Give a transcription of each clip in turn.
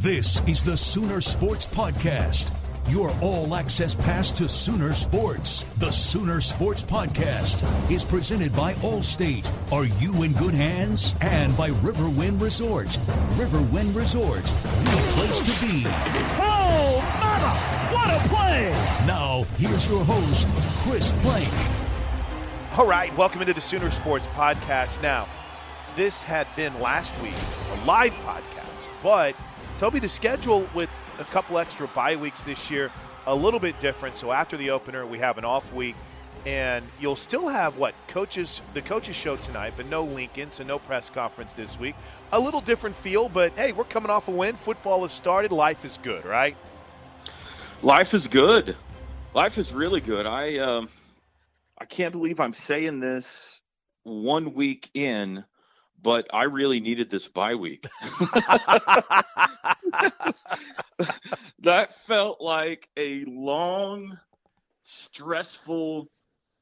This is the Sooner Sports Podcast. Your all access pass to Sooner Sports. The Sooner Sports Podcast is presented by Allstate. Are you in good hands? And by Riverwind Resort. Riverwind Resort, the place to be. Oh, mama! What a play! Now, here's your host, Chris Plank. All right, welcome into the Sooner Sports Podcast. Now, this had been last week, a live podcast, but Toby, the schedule with a couple extra bye weeks this year, a little bit different. So after the opener, we have an off week, and you'll still have what coaches the coaches show tonight, but no Lincoln, so no press conference this week. A little different feel, but hey, we're coming off a win. Football has started. Life is good, right? Life is good. Life is really good. I um, I can't believe I'm saying this one week in, but I really needed this bye week. that felt like a long, stressful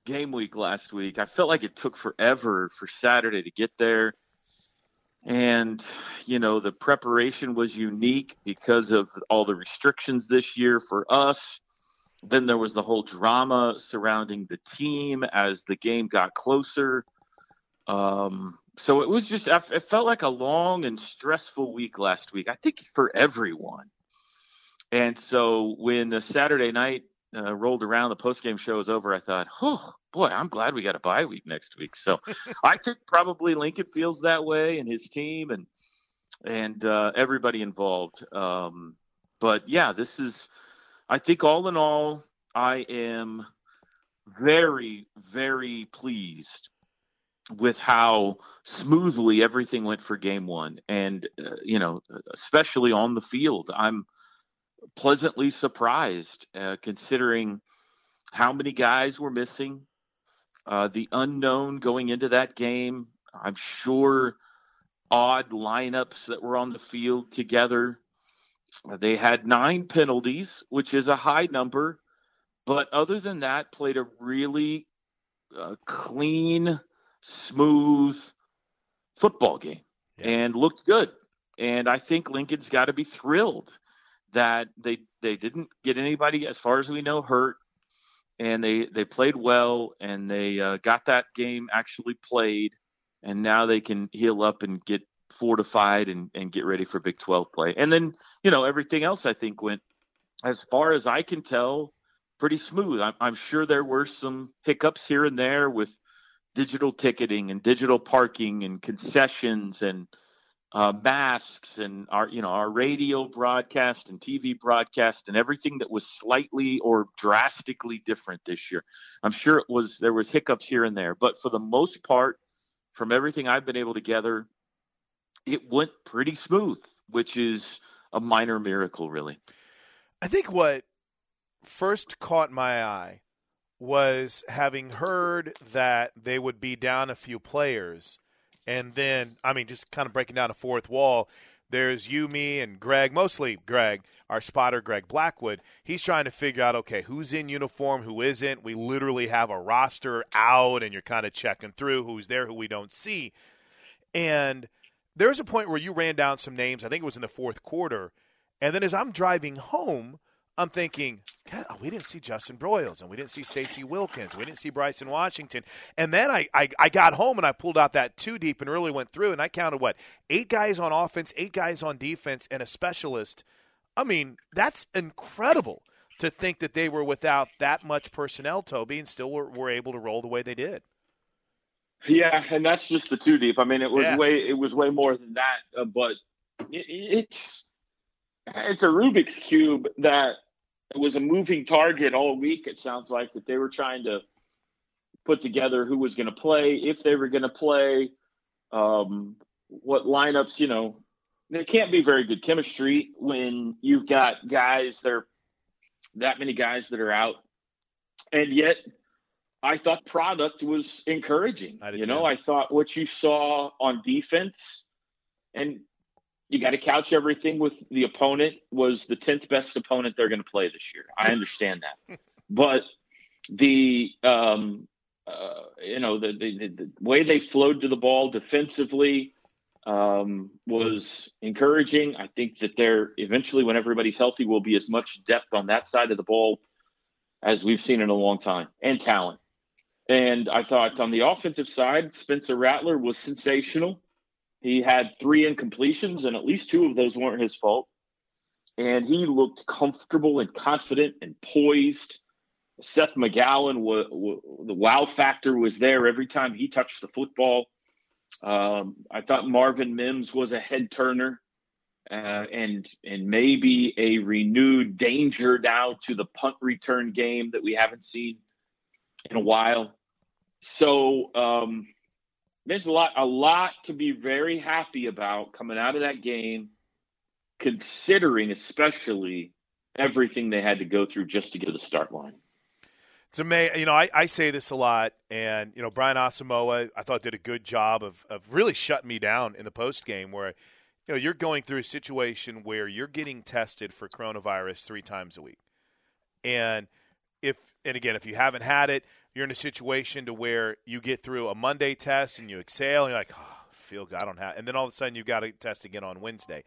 game week last week. I felt like it took forever for Saturday to get there. And, you know, the preparation was unique because of all the restrictions this year for us. Then there was the whole drama surrounding the team as the game got closer. Um, so it was just, it felt like a long and stressful week last week, I think for everyone. And so when the Saturday night uh, rolled around, the post game show was over, I thought, oh, boy, I'm glad we got a bye week next week. So I think probably Lincoln feels that way and his team and, and uh, everybody involved. Um, but yeah, this is, I think all in all, I am very, very pleased with how smoothly everything went for game one. And, uh, you know, especially on the field, I'm pleasantly surprised uh, considering how many guys were missing, uh, the unknown going into that game. I'm sure odd lineups that were on the field together. They had nine penalties, which is a high number, but other than that, played a really uh, clean, smooth football game yeah. and looked good. And I think Lincoln's got to be thrilled that they they didn't get anybody, as far as we know, hurt, and they they played well and they uh, got that game actually played, and now they can heal up and get fortified and, and get ready for Big 12 play. And then, you know, everything else I think went, as far as I can tell, pretty smooth. I'm, I'm sure there were some hiccups here and there with digital ticketing and digital parking and concessions and uh, masks and our you know our radio broadcast and TV broadcast and everything that was slightly or drastically different this year. I'm sure it was there was hiccups here and there, but for the most part, from everything I've been able to gather, it went pretty smooth, which is a minor miracle, really. I think what first caught my eye was having heard that they would be down a few players. And then, I mean, just kind of breaking down a fourth wall. There's you, me, and Greg, mostly Greg, our spotter, Greg Blackwood. He's trying to figure out, okay, who's in uniform, who isn't. We literally have a roster out, and you're kind of checking through who's there, who we don't see. And there's a point where you ran down some names. I think it was in the fourth quarter. And then as I'm driving home, I'm thinking, oh, we didn't see Justin Broiles and we didn't see Stacy Wilkins. We didn't see Bryson Washington. And then I, I, I, got home and I pulled out that two deep and really went through and I counted what? Eight guys on offense, eight guys on defense, and a specialist. I mean, that's incredible to think that they were without that much personnel, Toby, and still were, were able to roll the way they did. Yeah, and that's just the two deep. I mean, it was yeah. way it was way more than that, uh, but it, it's it's a Rubik's cube that was a moving target all week. It sounds like that they were trying to put together who was going to play, if they were going to play, um, what lineups. You know, there can't be very good chemistry when you've got guys that are that many guys that are out, and yet I thought product was encouraging. You know, I thought what you saw on defense, and you got to couch everything with the opponent was the tenth best opponent they're going to play this year. I understand that, but the um, uh, you know the, the, the way they flowed to the ball defensively um, was encouraging. I think that they're eventually, when everybody's healthy, will be as much depth on that side of the ball as we've seen in a long time, and talent. And I thought on the offensive side, Spencer Rattler was sensational. He had three incompletions, and at least two of those weren't his fault. And he looked comfortable and confident and poised. Seth McGowan, the wow factor was there every time he touched the football. Um, I thought Marvin Mims was a head turner, uh, and and maybe a renewed danger now to the punt return game that we haven't seen in a while. So um, there's a lot, a lot to be very happy about coming out of that game, considering especially everything they had to go through just to get to the start line. To me, you know, I, I say this a lot, and you know, Brian Asamoah, I thought did a good job of of really shutting me down in the post game, where you know you're going through a situation where you're getting tested for coronavirus three times a week, and if and again, if you haven't had it, you're in a situation to where you get through a Monday test and you exhale and you're like, oh, feel good, I don't have, and then all of a sudden you've got to test again on Wednesday.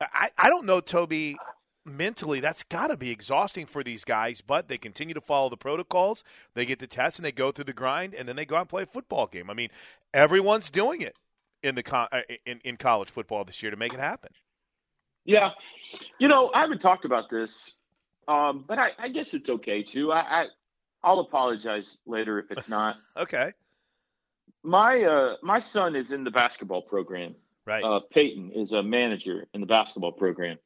I, I don't know, Toby. Mentally, that's got to be exhausting for these guys, but they continue to follow the protocols. They get the test and they go through the grind, and then they go out and play a football game. I mean, everyone's doing it in the uh, in, in college football this year to make it happen. Yeah, you know, I haven't talked about this um, but I, I, guess it's okay too. I, I I'll apologize later if it's not. okay. My uh my son is in the basketball program. Right. Uh, Peyton is a manager in the basketball program,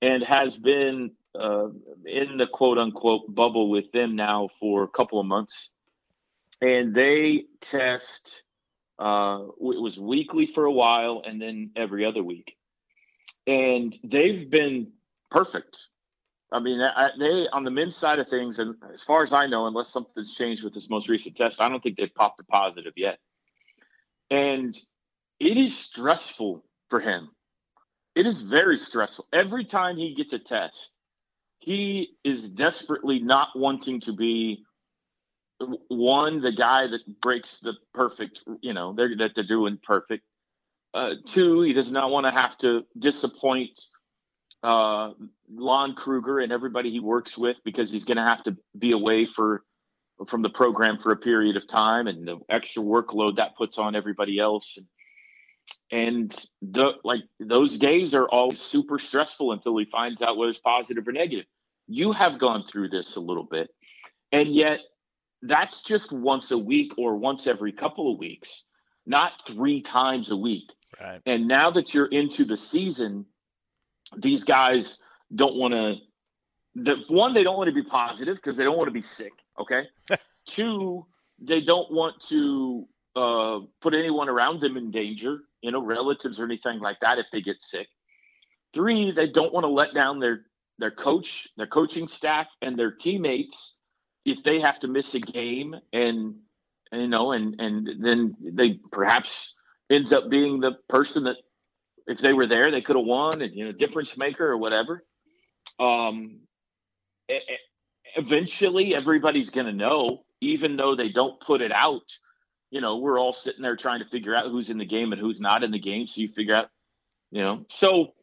and has been uh, in the quote unquote bubble with them now for a couple of months. And they test. Uh, it was weekly for a while, and then every other week. And they've been perfect I mean, I, they on the men's side of things, and as far as I know, unless something's changed with this most recent test, I don't think they've popped a positive yet. And it is stressful for him. It is very stressful. Every time he gets a test, he is desperately not wanting to be one the guy that breaks the perfect, you know, they're, that they're doing perfect. Uh, two, he does not want to have to disappoint uh, Lon Kruger and everybody he works with because he's going to have to be away for from the program for a period of time and the extra workload that puts on everybody else. And the like those days are all super stressful until he finds out whether it's positive or negative. You have gone through this a little bit, and yet that's just once a week or once every couple of weeks, not three times a week. Right. And now that you're into the season, these guys don't want to. The one, they don't want to be positive because they don't want to be sick. Okay. Two, they don't want to uh, put anyone around them in danger you know, relatives or anything like that if they get sick. Three, they don't want to let down their their coach, their coaching staff, and their teammates if they have to miss a game and, and you know, and and then they perhaps ends up being the person that if they were there they could have won and you know difference maker or whatever. Um, eventually everybody's going to know, even though they don't put it out. You know, we're all sitting there trying to figure out who's in the game and who's not in the game. So you figure out, you know, so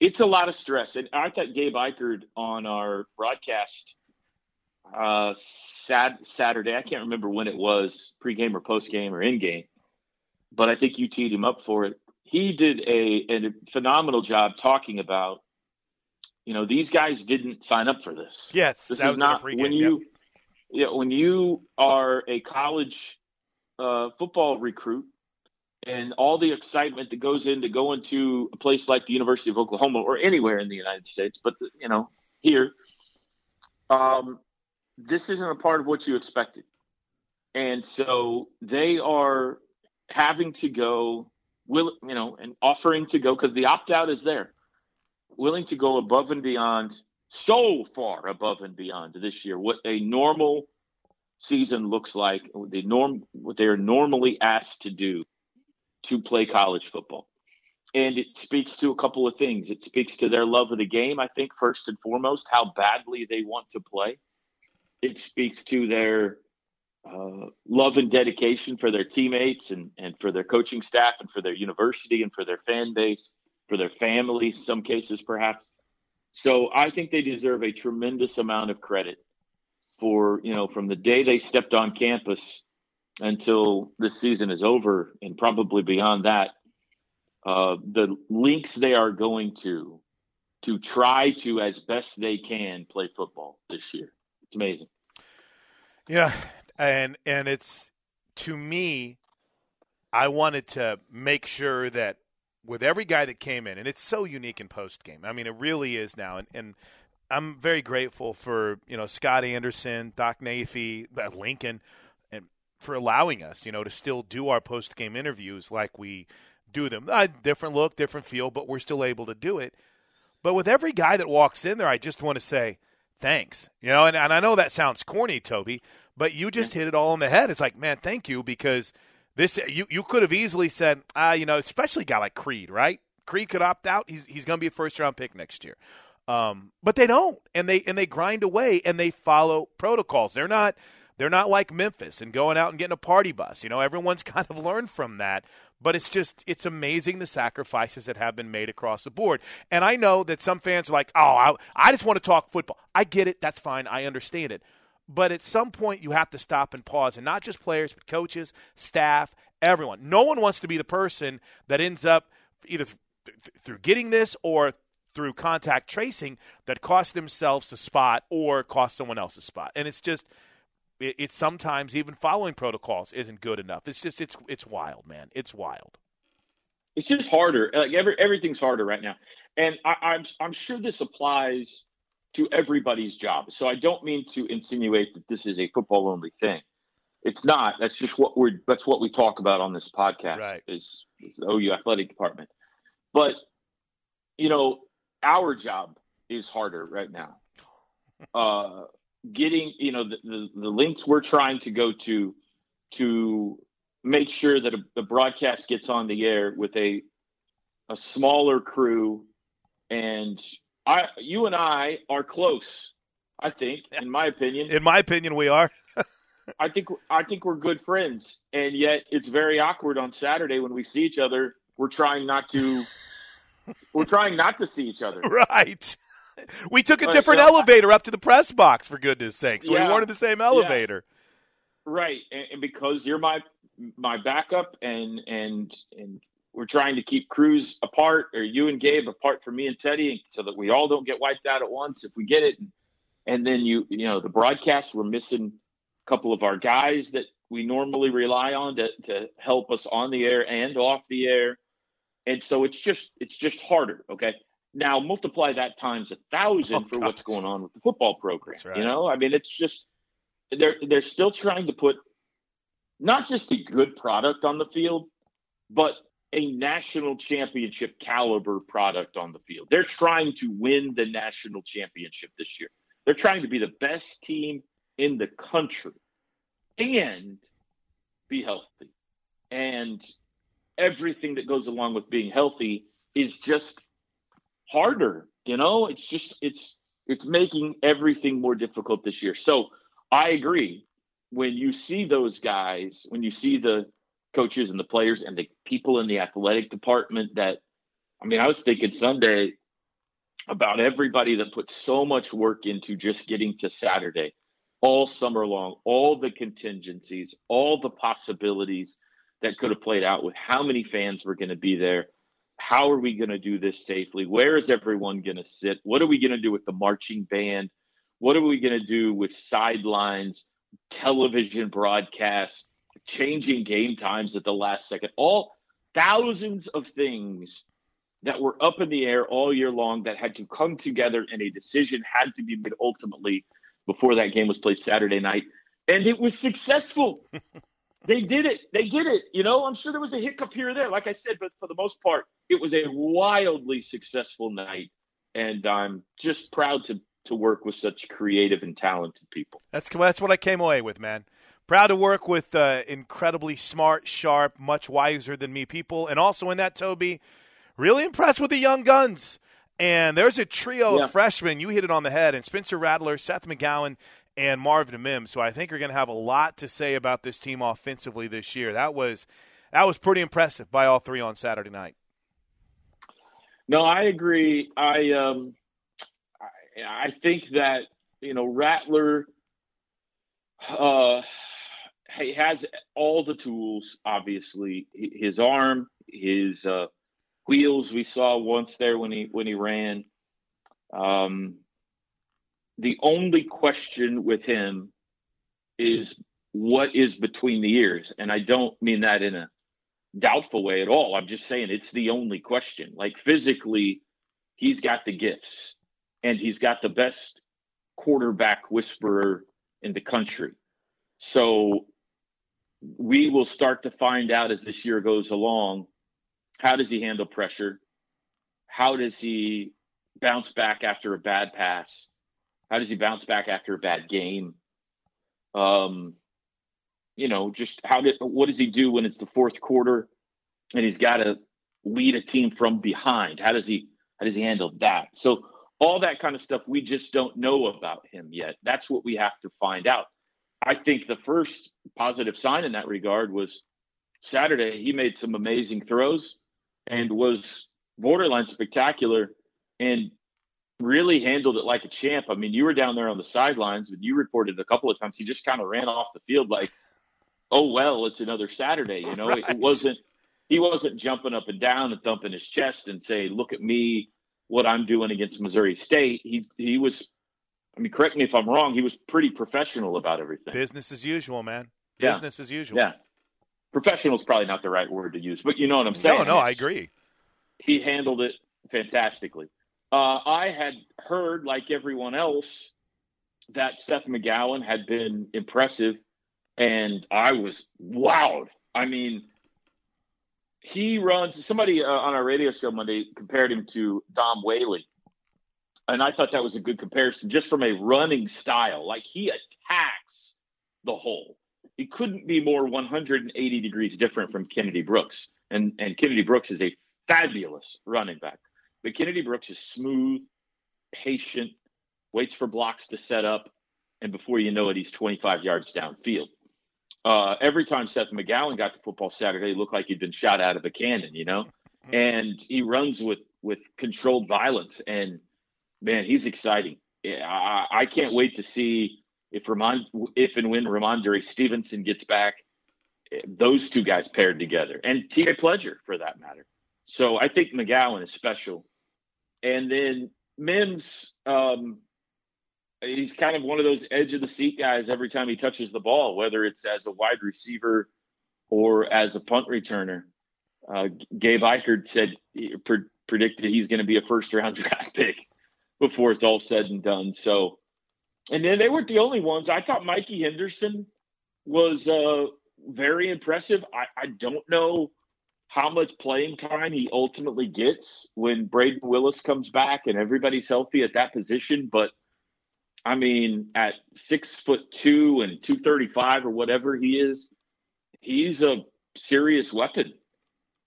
it's a lot of stress. And I thought Gabe Ikard on our broadcast uh, sad Saturday, I can't remember when it was, pregame or postgame or in game, but I think you teed him up for it. He did a, a phenomenal job talking about you know, these guys didn't sign up for this. Yes, this is not when you, yep. yeah, when you are a college uh, football recruit and all the excitement that goes into going to a place like the University of Oklahoma or anywhere in the United States, but you know, here, um, this isn't a part of what you expected, and so they are having to go, will you know, and offering to go because the opt out is there willing to go above and beyond, so far above and beyond this year, what a normal season looks like, the norm, what they are normally asked to do to play college football. And it speaks to a couple of things. It speaks to their love of the game, I think, first and foremost, how badly they want to play. It speaks to their uh, love and dedication for their teammates and, and for their coaching staff and for their university and for their fan base for their family, some cases perhaps. So I think they deserve a tremendous amount of credit for, you know, from the day they stepped on campus until this season is over and probably beyond that, uh, the links they are going to to try to, as best they can, play football this year. It's amazing. Yeah, and and it's to me, I wanted to make sure that with every guy that came in, and it's so unique in post game. I mean, it really is now, and, and I'm very grateful for you know Scott Anderson, Doc Nafy, uh, Lincoln, and for allowing us, you know, to still do our post game interviews like we do them. Uh, different look, different feel, but we're still able to do it. But with every guy that walks in there, I just want to say thanks. You know, and, and I know that sounds corny, Toby, but you just hit it all on the head. It's like, man, thank you because – this you you could have easily said, ah, you know, especially a guy like Creed, right? Creed could opt out. He's he's going to be a first round pick next year. Um, but they don't, and they and they grind away and they follow protocols. They're not they're not like Memphis and going out and getting a party bus. You know, everyone's kind of learned from that. But it's just it's amazing the sacrifices that have been made across the board. And I know that some fans are like, oh, I, I just want to talk football. I get it. That's fine. I understand it. But at some point, you have to stop and pause, and not just players, but coaches, staff, everyone. No one wants to be the person that ends up either th- th- through getting this or through contact tracing that costs themselves a spot or costs someone else a spot. And it's just, it, it's sometimes even following protocols isn't good enough. It's just, it's it's wild, man. It's wild. It's just harder. Like every, everything's harder right now, and I, I'm I'm sure this applies to everybody's job. So I don't mean to insinuate that this is a football only thing. It's not. That's just what we're. That's what we talk about on this podcast. Right. Is, is the OU athletic department, but you know, our job is harder right now. Uh, getting you know the, the, the links we're trying to go to to make sure that a, the broadcast gets on the air with a a smaller crew and I, you and I are close. I think, in my opinion. In my opinion, we are. I think I think we're good friends, and yet it's very awkward on Saturday when we see each other. We're trying not to. we're trying not to see each other. Right. We took a right, different so elevator I, up to the press box, for goodness sakes. Yeah, we weren't in the same elevator. Yeah. Right, and, and because you're my my backup, and and and we're trying to keep crews apart, or you and Gabe apart from me and Teddy, so that we all don't get wiped out at once if we get it. And then you, you know, the broadcast, we're missing a couple of our guys that we normally rely on to, to help us on the air and off the air. And so it's just it's just harder. Okay. Now multiply that times a thousand oh, for gosh. what's going on with the football program. Right. You know, I mean, it's just they're they're still trying to put not just a good product on the field, but a national championship caliber product on the field. They're trying to win the national championship this year. They're trying to be the best team in the country and be healthy. And everything that goes along with being healthy is just harder, you know? It's just it's it's making everything more difficult this year. So, I agree. When you see those guys, when you see the coaches and the players and the people in the athletic department that I mean, I was thinking Sunday about everybody that put so much work into just getting to Saturday all summer long, all the contingencies, all the possibilities that could have played out with how many fans were going to be there. How are we going to do this safely? Where is everyone going to sit? What are we going to do with the marching band? What are we going to do with sidelines, television broadcasts, changing game times at the last second? All thousands of things that were up in the air all year long that had to come together and a decision had to be made ultimately before that game was played Saturday night. And it was successful. they did it. They did it. You know, I'm sure there was a hiccup here or there, like I said, but for the most part, it was a wildly successful night. And I'm just proud to to work with such creative and talented people. That's that's what I came away with, man. Proud to work with uh, incredibly smart, sharp, much wiser than me people, and also in that Toby, really impressed with the young guns. And there's a trio yeah. of freshmen. You hit it on the head. And Spencer Rattler, Seth McGowan, and Marvin Mims. So I think you're going to have a lot to say about this team offensively this year. That was that was pretty impressive by all three on Saturday night. No, I agree. I um, I, I think that you know Rattler uh, he has all the tools. Obviously, his arm, his uh, wheels we saw once there when he when he ran. Um, the only question with him is what is between the ears, and I don't mean that in a doubtful way at all. I'm just saying it's the only question. Like physically, he's got the gifts, and he's got the best quarterback whisperer in the country. So we will start to find out as this year goes along how does he handle pressure? How does he bounce back after a bad pass? How does he bounce back after a bad game? Um, you know, just how did what does he do when it's the fourth quarter and he's got to lead a team from behind? How does he how does he handle that? So all that kind of stuff we just don't know about him yet. That's what we have to find out. I think the first positive sign in that regard was Saturday. He made some amazing throws and was borderline spectacular and really handled it like a champ. I mean, you were down there on the sidelines and you reported a couple of times he just kind of ran off the field like, oh well, it's another Saturday. You know, right. it wasn't he wasn't jumping up and down and thumping his chest and say, "Look at me, what I'm doing against Missouri State." He he was. I mean, correct me if I'm wrong. He was pretty professional about everything. Business as usual, man. Yeah. Business as usual. Yeah professional is probably not the right word to use, but you know what I'm saying. No, no, I agree. He handled it fantastically. Uh, I had heard, like everyone else, that Seth McGowan had been impressive, and I was wowed. I mean, he runs. Somebody uh, on our radio show Monday compared him to Dom Whaley, and I thought that was a good comparison, just from a running style. Like he attacks the hole he couldn't be more 180 degrees different from Kennedy Brooks. And and Kennedy Brooks is a fabulous running back. But Kennedy Brooks is smooth, patient, waits for blocks to set up, and before you know it, he's 25 yards downfield. Uh, every time Seth McGowan got to football Saturday, he looked like he'd been shot out of a cannon, you know. Mm-hmm. And he runs with with controlled violence, and man, he's exciting. I, I can't wait to see if Ramon, if and when Rhamondre Stevenson gets back, those two guys paired together, and T.J. Pledger for that matter. So I think McGowan is special, and then Mims, um, he's kind of one of those edge of the seat guys every time he touches the ball, whether it's as a wide receiver or as a punt returner. Uh, Gabe Ikard said pre- predicted he's going to be a first round draft pick before it's all said and done. So and then they weren't the only ones. I thought Mikey Henderson was uh, very impressive. I, I don't know how much playing time he ultimately gets when Brayden Willis comes back and everybody's healthy at that position. But I mean, at six foot two and 235 or whatever he is, he's a serious weapon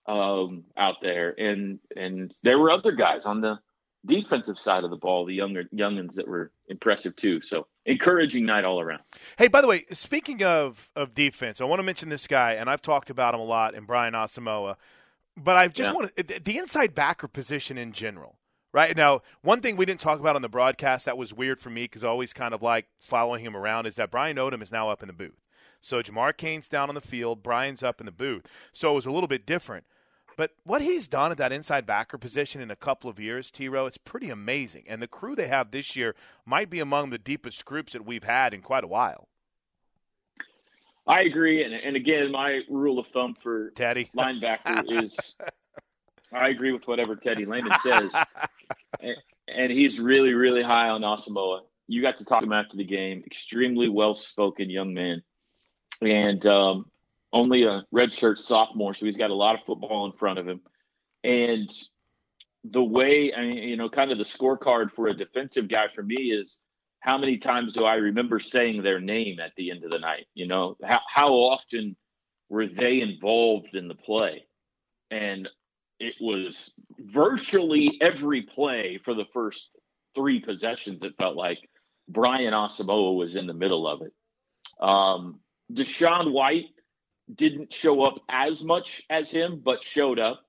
um, out there. And, and there were other guys on the defensive side of the ball, the younger youngins that were impressive too. So encouraging night all around. Hey, by the way, speaking of of defense, I want to mention this guy, and I've talked about him a lot, in Brian Asamoah. But I just yeah. want to, the inside backer position in general. Right now, one thing we didn't talk about on the broadcast that was weird for me because I always kind of like following him around is that Brian Odom is now up in the booth. So Jamar Cain's down on the field, Brian's up in the booth. So it was a little bit different. But what he's done at that inside backer position in a couple of years, T Row, it's pretty amazing. And the crew they have this year might be among the deepest groups that we've had in quite a while. I agree. And, and again, my rule of thumb for Teddy linebacker is I agree with whatever Teddy Lehman says. and, and he's really, really high on Asamoah. You got to talk to him after the game. Extremely well spoken young man. And um, only a redshirt sophomore, so he's got a lot of football in front of him. And the way, I mean, you know, kind of the scorecard for a defensive guy for me is how many times do I remember saying their name at the end of the night? You know, how, how often were they involved in the play? And it was virtually every play for the first three possessions. It felt like Brian Asamoah was in the middle of it. Um, DaShaun White didn't show up as much as him, but showed up.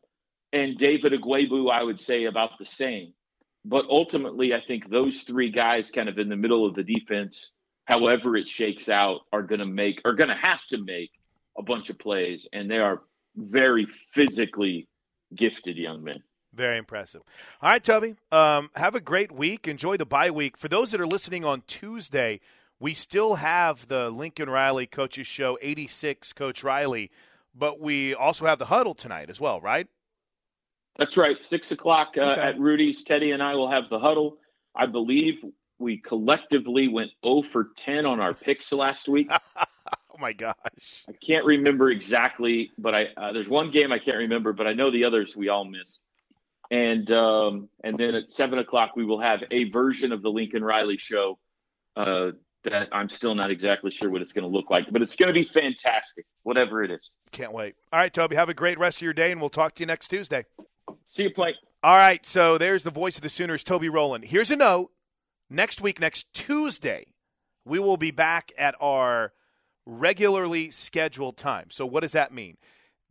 And David Ugwoegbu, I would say about the same. But ultimately, I think those three guys, kind of in the middle of the defense, however it shakes out, are going to make, are going to have to make a bunch of plays. And they are very physically gifted young men. Very impressive. All right, Toby. Um, have a great week. Enjoy the bye week. For those that are listening on Tuesday, we still have the Lincoln Riley Coaches Show 86, Coach Riley, but we also have the huddle tonight as well, right? That's right. Six o'clock uh, okay. at Rudy's. Teddy and I will have the huddle. I believe we collectively went 0 for 10 on our picks last week. oh my gosh! I can't remember exactly, but I uh, there's one game I can't remember, but I know the others we all missed. And um, and then at seven o'clock we will have a version of the Lincoln Riley show uh, that I'm still not exactly sure what it's going to look like, but it's going to be fantastic, whatever it is. Can't wait. All right, Toby, have a great rest of your day, and we'll talk to you next Tuesday. See you, Plank. All right, so there's the voice of the Sooners, Toby Rowland. Here's a note. Next week, next Tuesday, we will be back at our regularly scheduled time. So, what does that mean?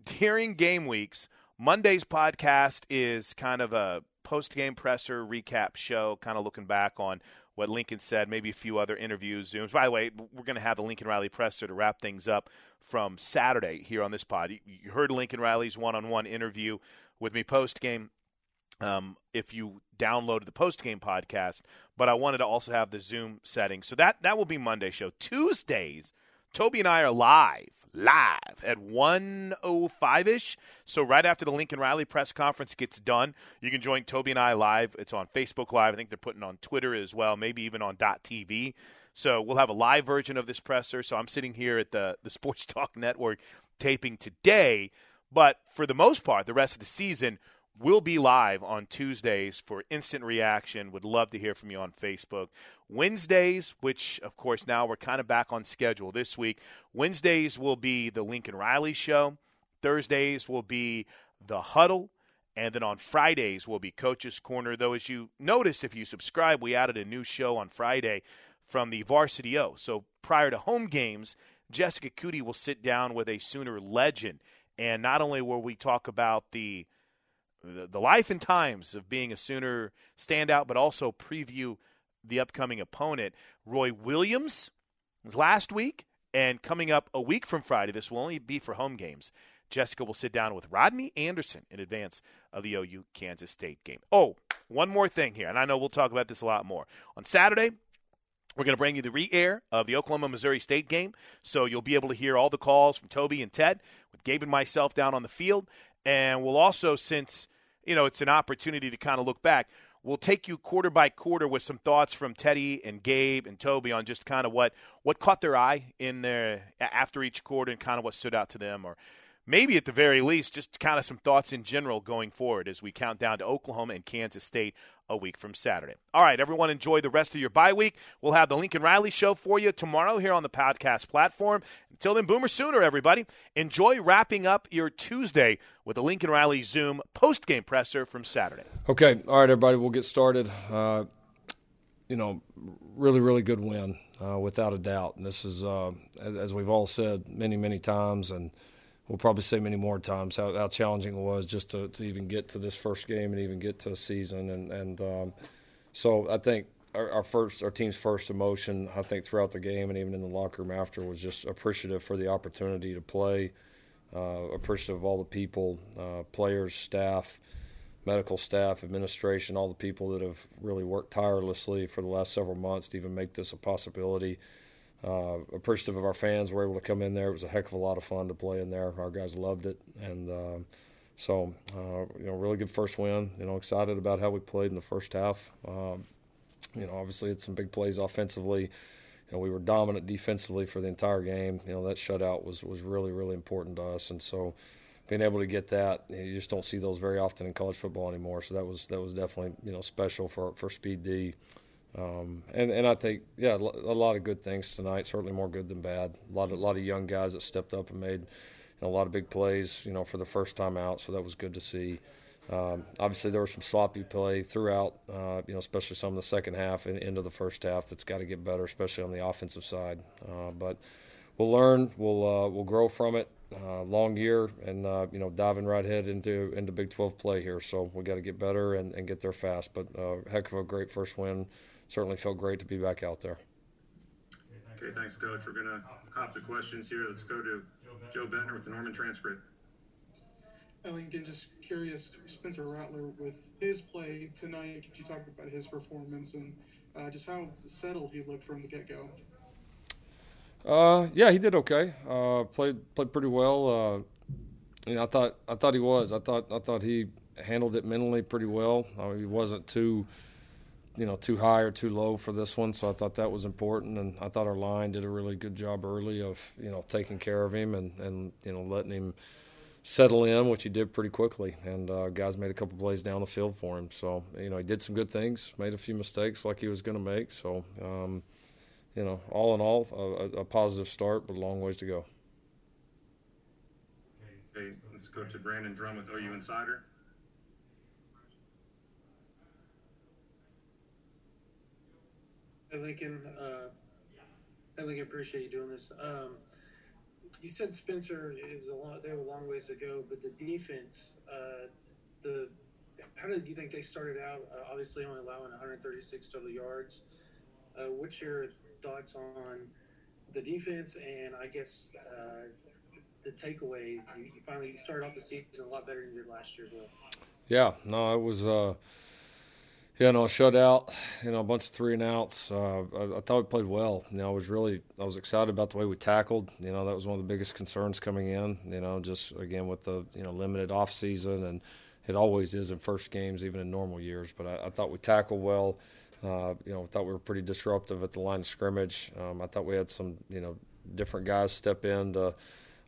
During game weeks, Monday's podcast is kind of a post game presser recap show, kind of looking back on what Lincoln said, maybe a few other interviews, Zooms. By the way, we're going to have the Lincoln Riley presser to wrap things up from Saturday here on this pod. You heard Lincoln Riley's one on one interview with me post game. Um, if you downloaded the post game podcast, but I wanted to also have the Zoom setting. So that, that will be Monday show. Tuesdays, Toby and I are live, live at 105 ish. So, right after the Lincoln Riley press conference gets done, you can join Toby and I live. It's on Facebook Live. I think they're putting on Twitter as well, maybe even on .tv. So, we'll have a live version of this presser. So, I'm sitting here at the, the Sports Talk Network taping today. But for the most part, the rest of the season, We'll be live on Tuesdays for instant reaction. Would love to hear from you on Facebook. Wednesdays, which of course now we're kind of back on schedule this week. Wednesdays will be the Lincoln Riley show. Thursdays will be the huddle. And then on Fridays will be Coach's Corner. Though, as you notice, if you subscribe, we added a new show on Friday from the Varsity O. So prior to home games, Jessica Coody will sit down with a Sooner legend. And not only will we talk about the the, the life and times of being a Sooner standout, but also preview the upcoming opponent. Roy Williams was last week, and coming up a week from Friday, this will only be for home games. Jessica will sit down with Rodney Anderson in advance of the OU Kansas State game. Oh, one more thing here, and I know we'll talk about this a lot more. On Saturday, we're going to bring you the re air of the Oklahoma Missouri State game. So you'll be able to hear all the calls from Toby and Ted with Gabe and myself down on the field. And we'll also, since you know, it's an opportunity to kind of look back. We'll take you quarter by quarter with some thoughts from Teddy and Gabe and Toby on just kind of what what caught their eye in their after each quarter and kind of what stood out to them, or maybe at the very least, just kind of some thoughts in general going forward as we count down to Oklahoma and Kansas State a week from Saturday. All right, everyone, enjoy the rest of your bye week. We'll have the Lincoln Riley Show for you tomorrow here on the podcast platform. Until then, Boomer Sooner, everybody. Enjoy wrapping up your Tuesday with the Lincoln Riley Zoom post game presser from Saturday. Okay, all right, everybody, we'll get started. Uh, you know, really, really good win, uh, without a doubt. And this is, uh, as we've all said many, many times, and we'll probably say many more times how, how challenging it was just to, to, even get to this first game and even get to a season. And, and um, so I think our, our, first, our team's first emotion, I think throughout the game and even in the locker room after, was just appreciative for the opportunity to play, uh, appreciative of all the people, uh, players, staff, medical staff, administration, all the people that have really worked tirelessly for the last several months to even make this a possibility uh, appreciative of our fans were able to come in there. It was a heck of a lot of fun to play in there. Our guys loved it, and uh, so uh, you know, really good first win. You know, excited about how we played in the first half. Um, you know, obviously had some big plays offensively. You know, we were dominant defensively for the entire game. You know, that shutout was was really really important to us, and so being able to get that, you just don't see those very often in college football anymore. So that was that was definitely you know special for for Speed D. Um, and, and I think, yeah, a lot of good things tonight. Certainly more good than bad. A lot of, a lot of young guys that stepped up and made a lot of big plays, you know, for the first time out. So that was good to see. Um, obviously, there was some sloppy play throughout, uh, you know, especially some of the second half and into the first half. That's got to get better, especially on the offensive side. Uh, but we'll learn. We'll uh, we'll grow from it. Uh, long year, and uh, you know, diving right head into into Big 12 play here. So we got to get better and, and get there fast. But uh, heck of a great first win certainly felt great to be back out there. Okay, thanks, Coach. We're going to hop to questions here. Let's go to Joe Buettner with the Norman transcript. Lincoln, just curious, Spencer Rattler with his play tonight. Could you talk about his performance and uh, just how settled he looked from the get go? Uh, yeah, he did okay. Uh, played played pretty well. Uh, you know, I thought I thought he was. I thought I thought he handled it mentally pretty well. I mean, he wasn't too you know too high or too low for this one. So I thought that was important, and I thought our line did a really good job early of you know taking care of him and and you know letting him settle in, which he did pretty quickly. And uh, guys made a couple plays down the field for him. So you know he did some good things, made a few mistakes like he was going to make. So um, you know all in all, a, a positive start, but a long ways to go. Okay, let's go to Brandon Drumm with OU Insider. Lincoln, uh, hey Lincoln, appreciate you doing this. Um, you said Spencer, it was a long, they were a long ways to go, but the defense, uh, the how did you think they started out? Uh, obviously, only allowing 136 total yards. Uh, what's your thoughts on the defense and I guess uh, the takeaway? You, you finally started off the season a lot better than you did last year as well. Yeah, no, it was uh, yeah, no, shutout. You know, a bunch of three and outs. Uh, I, I, thought we played well. You know, I was really, I was excited about the way we tackled. You know, that was one of the biggest concerns coming in. You know, just again with the you know limited off season, and it always is in first games, even in normal years. But I, I thought we tackled well. Uh, you know, I thought we were pretty disruptive at the line of scrimmage. Um, I thought we had some, you know, different guys step into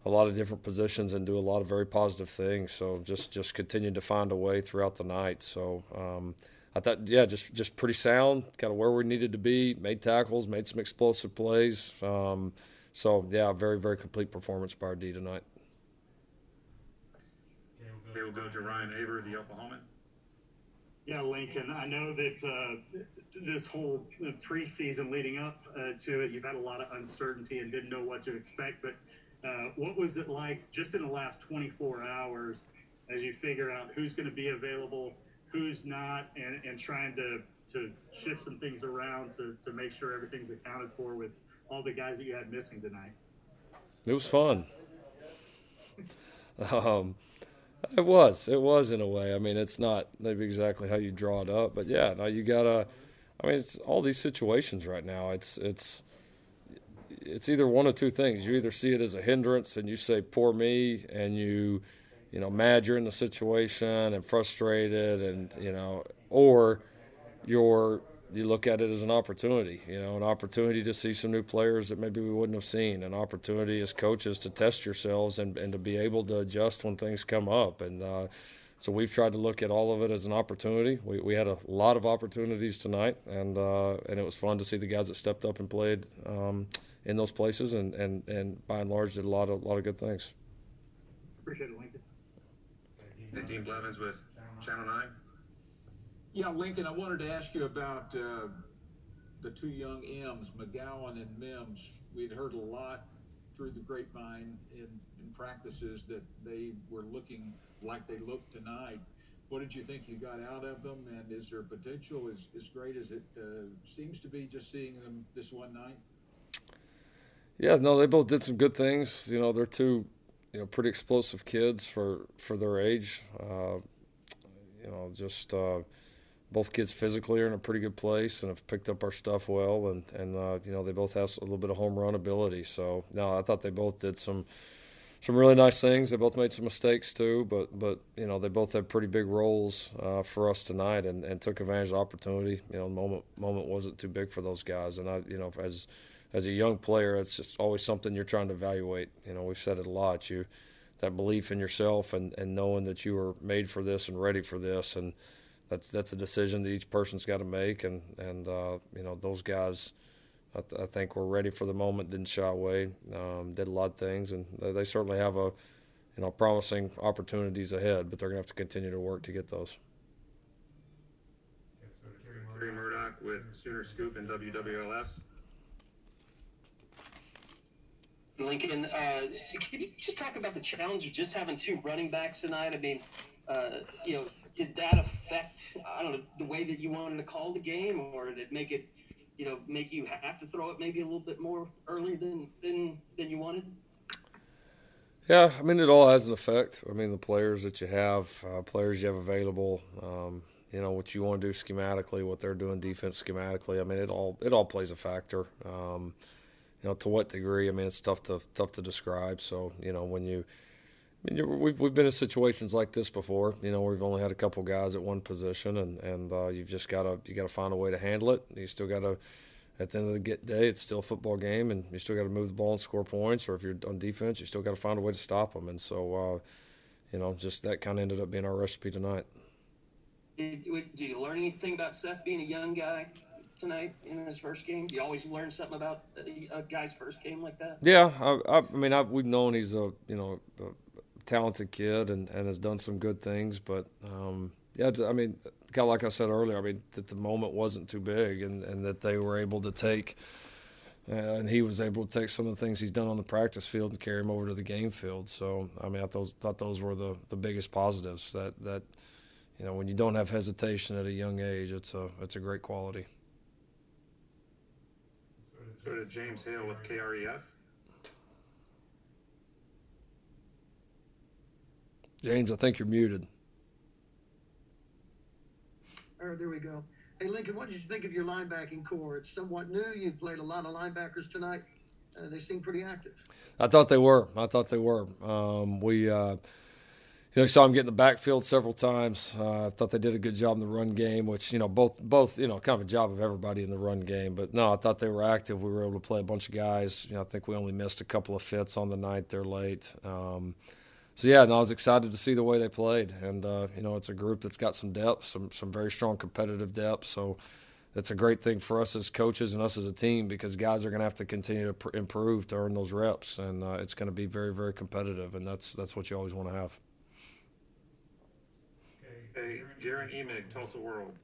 a lot of different positions and do a lot of very positive things. So just just continued to find a way throughout the night. So. Um, I thought, yeah, just just pretty sound, kind of where we needed to be. Made tackles, made some explosive plays. Um, so yeah, very very complete performance by our D tonight. Okay, we'll go to Ryan Aber, the Oklahoman. Yeah, Lincoln. I know that uh, this whole preseason leading up uh, to it, you've had a lot of uncertainty and didn't know what to expect. But uh, what was it like just in the last 24 hours as you figure out who's going to be available? Who's not, and, and trying to, to shift some things around to, to make sure everything's accounted for with all the guys that you had missing tonight. It was fun. um, it was. It was in a way. I mean, it's not maybe exactly how you draw it up, but yeah, now you gotta. I mean, it's all these situations right now. It's it's it's either one of two things. You either see it as a hindrance and you say "poor me," and you you know, mad you're in the situation and frustrated and, you know, or you're you look at it as an opportunity, you know, an opportunity to see some new players that maybe we wouldn't have seen, an opportunity as coaches to test yourselves and, and to be able to adjust when things come up. And uh, so we've tried to look at all of it as an opportunity. We, we had a lot of opportunities tonight, and uh, and it was fun to see the guys that stepped up and played um, in those places, and, and, and by and large did a lot of a lot of good things. Appreciate it, Lincoln. Dean Blevins with Channel 9. Yeah, Lincoln, I wanted to ask you about uh, the two young M's, McGowan and Mims. We'd heard a lot through the grapevine in, in practices that they were looking like they looked tonight. What did you think you got out of them, and is their potential as, as great as it uh, seems to be just seeing them this one night? Yeah, no, they both did some good things. You know, they're two, you know, pretty explosive kids for for their age. Uh, you know, just uh, both kids physically are in a pretty good place and have picked up our stuff well, and and uh, you know they both have a little bit of home run ability. So no, I thought they both did some some really nice things. They both made some mistakes too, but but you know they both had pretty big roles uh, for us tonight and, and took advantage of the opportunity. You know, moment moment wasn't too big for those guys, and I you know as as a young player, it's just always something you're trying to evaluate. You know, we've said it a lot. You that belief in yourself and, and knowing that you are made for this and ready for this, and that's that's a decision that each person's got to make. And and uh, you know those guys, I, th- I, think were ready for the moment, didn't shy away, um, did a lot of things, and they, certainly have a you know promising opportunities ahead. But they're gonna have to continue to work to get those. Kerry Murdock with Sooner Scoop and WWLS. Lincoln, uh, can you just talk about the challenge of just having two running backs tonight? I mean, uh, you know, did that affect I don't know the way that you wanted to call the game, or did it make it, you know, make you have to throw it maybe a little bit more early than than than you wanted? Yeah, I mean, it all has an effect. I mean, the players that you have, uh, players you have available, um, you know, what you want to do schematically, what they're doing defense schematically. I mean, it all it all plays a factor. Um, you know, to what degree? I mean, it's tough to tough to describe. So, you know, when you, I mean, we've we've been in situations like this before. You know, we've only had a couple guys at one position, and and uh, you've just got to you got to find a way to handle it. You still got to. At the end of the day, it's still a football game, and you still got to move the ball and score points. Or if you're on defense, you still got to find a way to stop them. And so, uh, you know, just that kind of ended up being our recipe tonight. Did, did you learn anything about Seth being a young guy? Tonight in his first game? Do you always learn something about a, guy's first game like that? Yeah, I, I, I mean, I, we've known he's a you know a talented kid and, and has done some good things, but um, yeah, I mean, kind of like I said earlier, I mean that the moment wasn't too big, and, and that they were able to take. Uh, and he was able to take some of the things he's done on the practice field and carry them over to the game field. So, I mean, I thought, thought those were the, the biggest positives. That that you know, when you don't have hesitation at a young age, it's a it's a great quality. Let's go to James Hale with KREF. James, I think you're muted. All right, there we go. Hey, Lincoln, what did you think of your linebacking corps? It's somewhat new. You played a lot of linebackers tonight. Uh, they seem pretty active. I thought they were. I thought they were. Um, we. Uh, you know, saw him get in the backfield several times. Uh, I thought they did a good job in the run game, which you know both both you know kind of a job of everybody in the run game. But no, I thought they were active. We were able to play a bunch of guys. You know, I think we only missed a couple of fits on the night. They're late. Um, so yeah, and I was excited to see the way they played. And uh, you know, it's a group that's got some depth, some some very strong competitive depth. So that's a great thing for us as coaches and us as a team because guys are going to have to continue to pr- improve to earn those reps, and uh, it's going to be very very competitive. And that's that's what you always want to have. Hey, Guerin Emig, Tulsa World.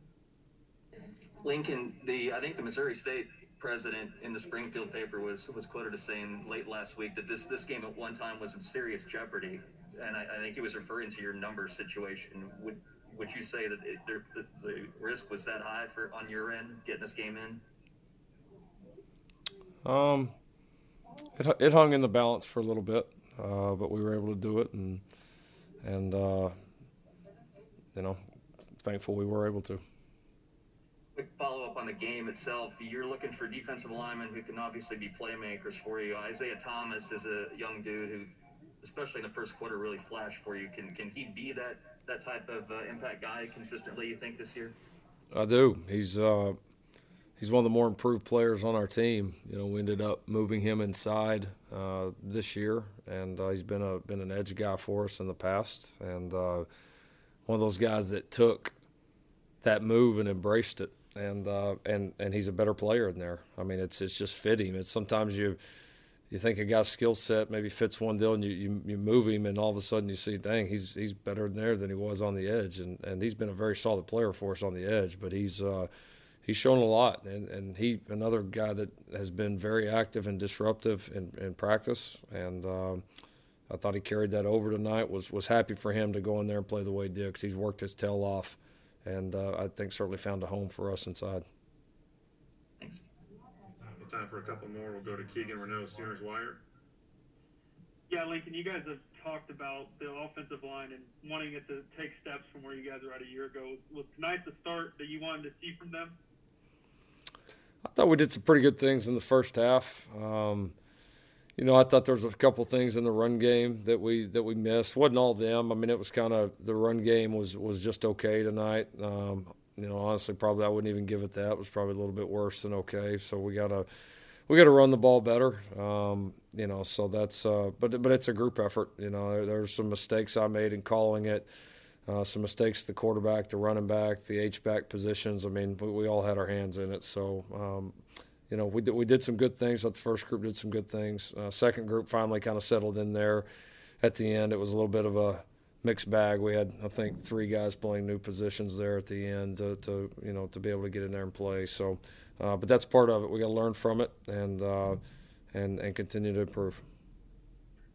Lincoln, the I think the Missouri State president in the Springfield paper was was quoted as saying late last week that this this game at one time was in serious jeopardy, and I, I think he was referring to your number situation. Would would you say that it, there, the, the risk was that high for on your end getting this game in? Um, it it hung in the balance for a little bit, uh, but we were able to do it, and and uh, you know, thankful we were able to. Quick follow up on the game itself. You're looking for defensive linemen who can obviously be playmakers for you. Isaiah Thomas is a young dude who, especially in the first quarter, really flashed for you. Can can he be that that type of uh, impact guy consistently? You think this year? I do. He's uh, he's one of the more improved players on our team. You know, we ended up moving him inside uh, this year, and uh, he's been a been an edge guy for us in the past, and uh, one of those guys that took that move and embraced it, and uh, and and he's a better player in there. I mean, it's it's just fitting. It's sometimes you you think a guy's skill set maybe fits one deal, and you, you, you move him, and all of a sudden you see, dang, he's he's better in there than he was on the edge, and and he's been a very solid player for us on the edge, but he's. Uh, he's shown a lot, and, and he another guy that has been very active and disruptive in, in practice, and um, I thought he carried that over tonight. was was happy for him to go in there and play the way he did because he's worked his tail off, and uh, I think certainly found a home for us inside. Thanks. Time for a couple more. We'll go to Keegan Renault, Sooners Wire. Yeah, Lincoln, you guys have talked about the offensive line and wanting it to take steps from where you guys were at a year ago. Was tonight the start that you wanted to see from them? I thought we did some pretty good things in the first half. Um, you know, I thought there was a couple things in the run game that we that we missed. wasn't all them. I mean, it was kind of the run game was was just okay tonight. Um, you know, honestly, probably I wouldn't even give it that. It was probably a little bit worse than okay. So we gotta we got to run the ball better. Um, you know, so that's uh, but but it's a group effort. You know, there, there's some mistakes I made in calling it. Uh, some mistakes the quarterback, the running back, the H back positions. I mean, we, we all had our hands in it. So, um, you know, we did, we did some good things. But the first group did some good things. Uh, second group finally kind of settled in there. At the end, it was a little bit of a mixed bag. We had, I think, three guys playing new positions there at the end to, to you know to be able to get in there and play. So, uh, but that's part of it. We got to learn from it and uh, and and continue to improve.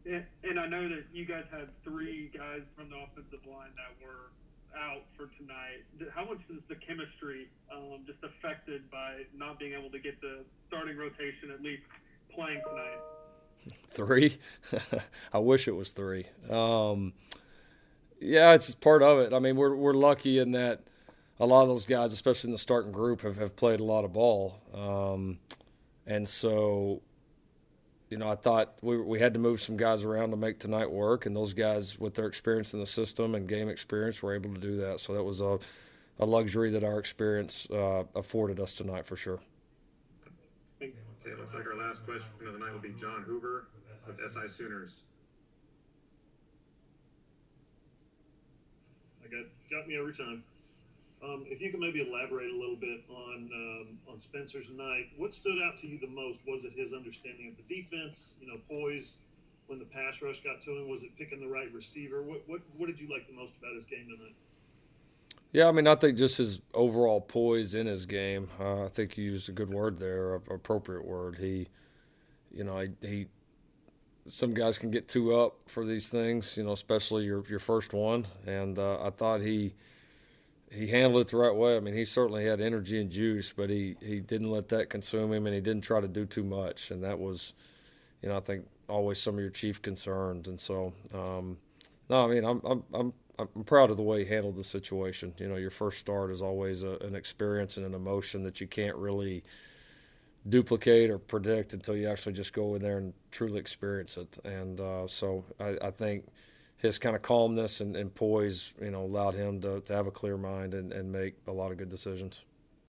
And, and I know that you guys had three guys from the offensive line that were out for tonight. How much is the chemistry um, just affected by not being able to get the starting rotation at least playing tonight? Three? I wish it was three. Um, yeah, it's part of it. I mean, we're we're lucky in that a lot of those guys, especially in the starting group, have, have played a lot of ball, um, and so you know, I thought we, we had to move some guys around to make tonight work, and those guys, with their experience in the system and game experience, were able to do that. So that was a, a luxury that our experience uh, afforded us tonight for sure. Okay, it looks like our last question of the night will be John Hoover with SI Sooners. I got got me every time. Um, if you could maybe elaborate a little bit on um, on Spencer's night, what stood out to you the most? Was it his understanding of the defense? You know, poise when the pass rush got to him. Was it picking the right receiver? What what what did you like the most about his game tonight? Yeah, I mean, I think just his overall poise in his game. Uh, I think you used a good word there, appropriate word. He, you know, he, he some guys can get too up for these things, you know, especially your your first one. And uh, I thought he he handled it the right way. I mean, he certainly had energy and juice, but he, he didn't let that consume him, and he didn't try to do too much. And that was, you know, I think always some of your chief concerns. And so, um, no, I mean, I'm I'm I'm I'm proud of the way he handled the situation. You know, your first start is always a, an experience and an emotion that you can't really duplicate or predict until you actually just go in there and truly experience it. And uh, so, I, I think his kind of calmness and, and, poise, you know, allowed him to, to have a clear mind and, and make a lot of good decisions.